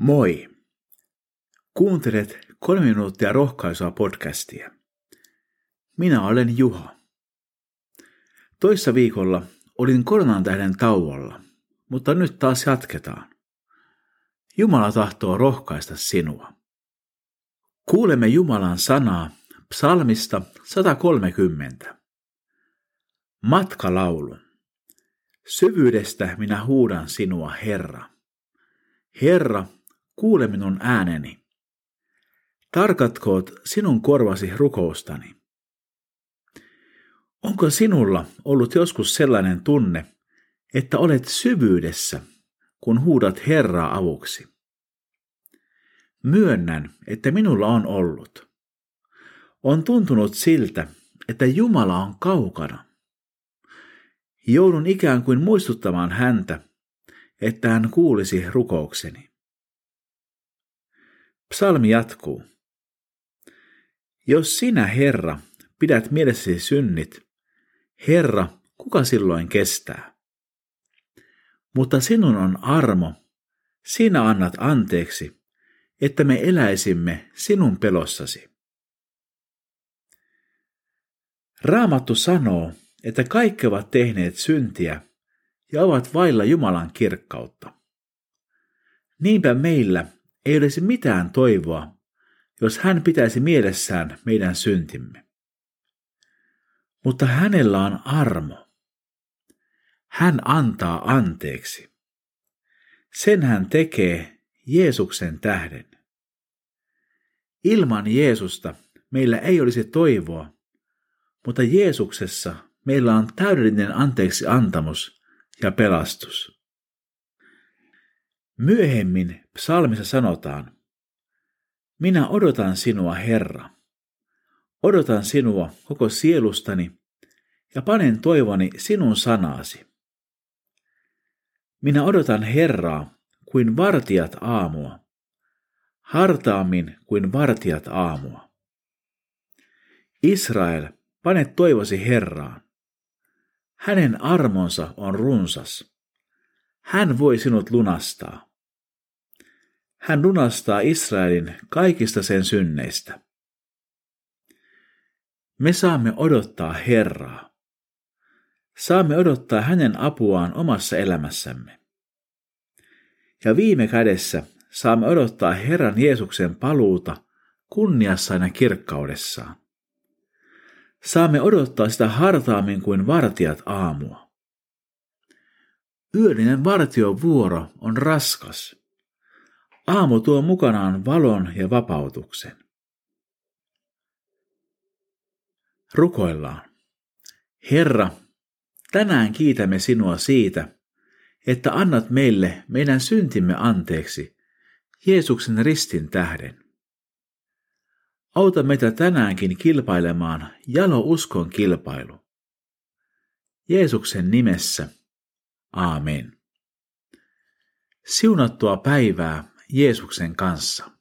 Moi! Kuuntelet kolme minuuttia rohkaisua podcastia. Minä olen Juha. Toissa viikolla olin koronan tähden tauolla, mutta nyt taas jatketaan. Jumala tahtoo rohkaista sinua. Kuulemme Jumalan sanaa psalmista 130. Matkalaulu. Syvyydestä minä huudan sinua, Herra. Herra, kuule minun ääneni. Tarkatkoot sinun korvasi rukoustani. Onko sinulla ollut joskus sellainen tunne, että olet syvyydessä, kun huudat Herraa avuksi? Myönnän, että minulla on ollut. On tuntunut siltä, että Jumala on kaukana. Joudun ikään kuin muistuttamaan häntä, että hän kuulisi rukoukseni. Psalmi jatkuu. Jos sinä, Herra, pidät mielessäsi synnit, Herra, kuka silloin kestää? Mutta sinun on armo, sinä annat anteeksi, että me eläisimme sinun pelossasi. Raamattu sanoo, että kaikki ovat tehneet syntiä ja ovat vailla Jumalan kirkkautta. Niinpä meillä ei olisi mitään toivoa, jos hän pitäisi mielessään meidän syntimme. Mutta hänellä on armo. Hän antaa anteeksi. Sen hän tekee Jeesuksen tähden. Ilman Jeesusta meillä ei olisi toivoa, mutta Jeesuksessa meillä on täydellinen anteeksi antamus ja pelastus. Myöhemmin psalmissa sanotaan, minä odotan sinua, Herra. Odotan sinua koko sielustani ja panen toivoni sinun sanaasi. Minä odotan Herraa kuin vartijat aamua, hartaammin kuin vartijat aamua. Israel, pane toivosi Herraan. Hänen armonsa on runsas. Hän voi sinut lunastaa. Hän lunastaa Israelin kaikista sen synneistä. Me saamme odottaa Herraa. Saamme odottaa hänen apuaan omassa elämässämme. Ja viime kädessä saamme odottaa Herran Jeesuksen paluuta kunniassaan ja kirkkaudessaan. Saamme odottaa sitä hartaammin kuin vartijat aamua. Yöllinen vartion vuoro on raskas. Aamu tuo mukanaan valon ja vapautuksen. Rukoillaan. Herra, tänään kiitämme sinua siitä, että annat meille meidän syntimme anteeksi Jeesuksen ristin tähden. Auta meitä tänäänkin kilpailemaan jalo uskon kilpailu. Jeesuksen nimessä. Aamen. Siunattua päivää Jeesuksen kanssa.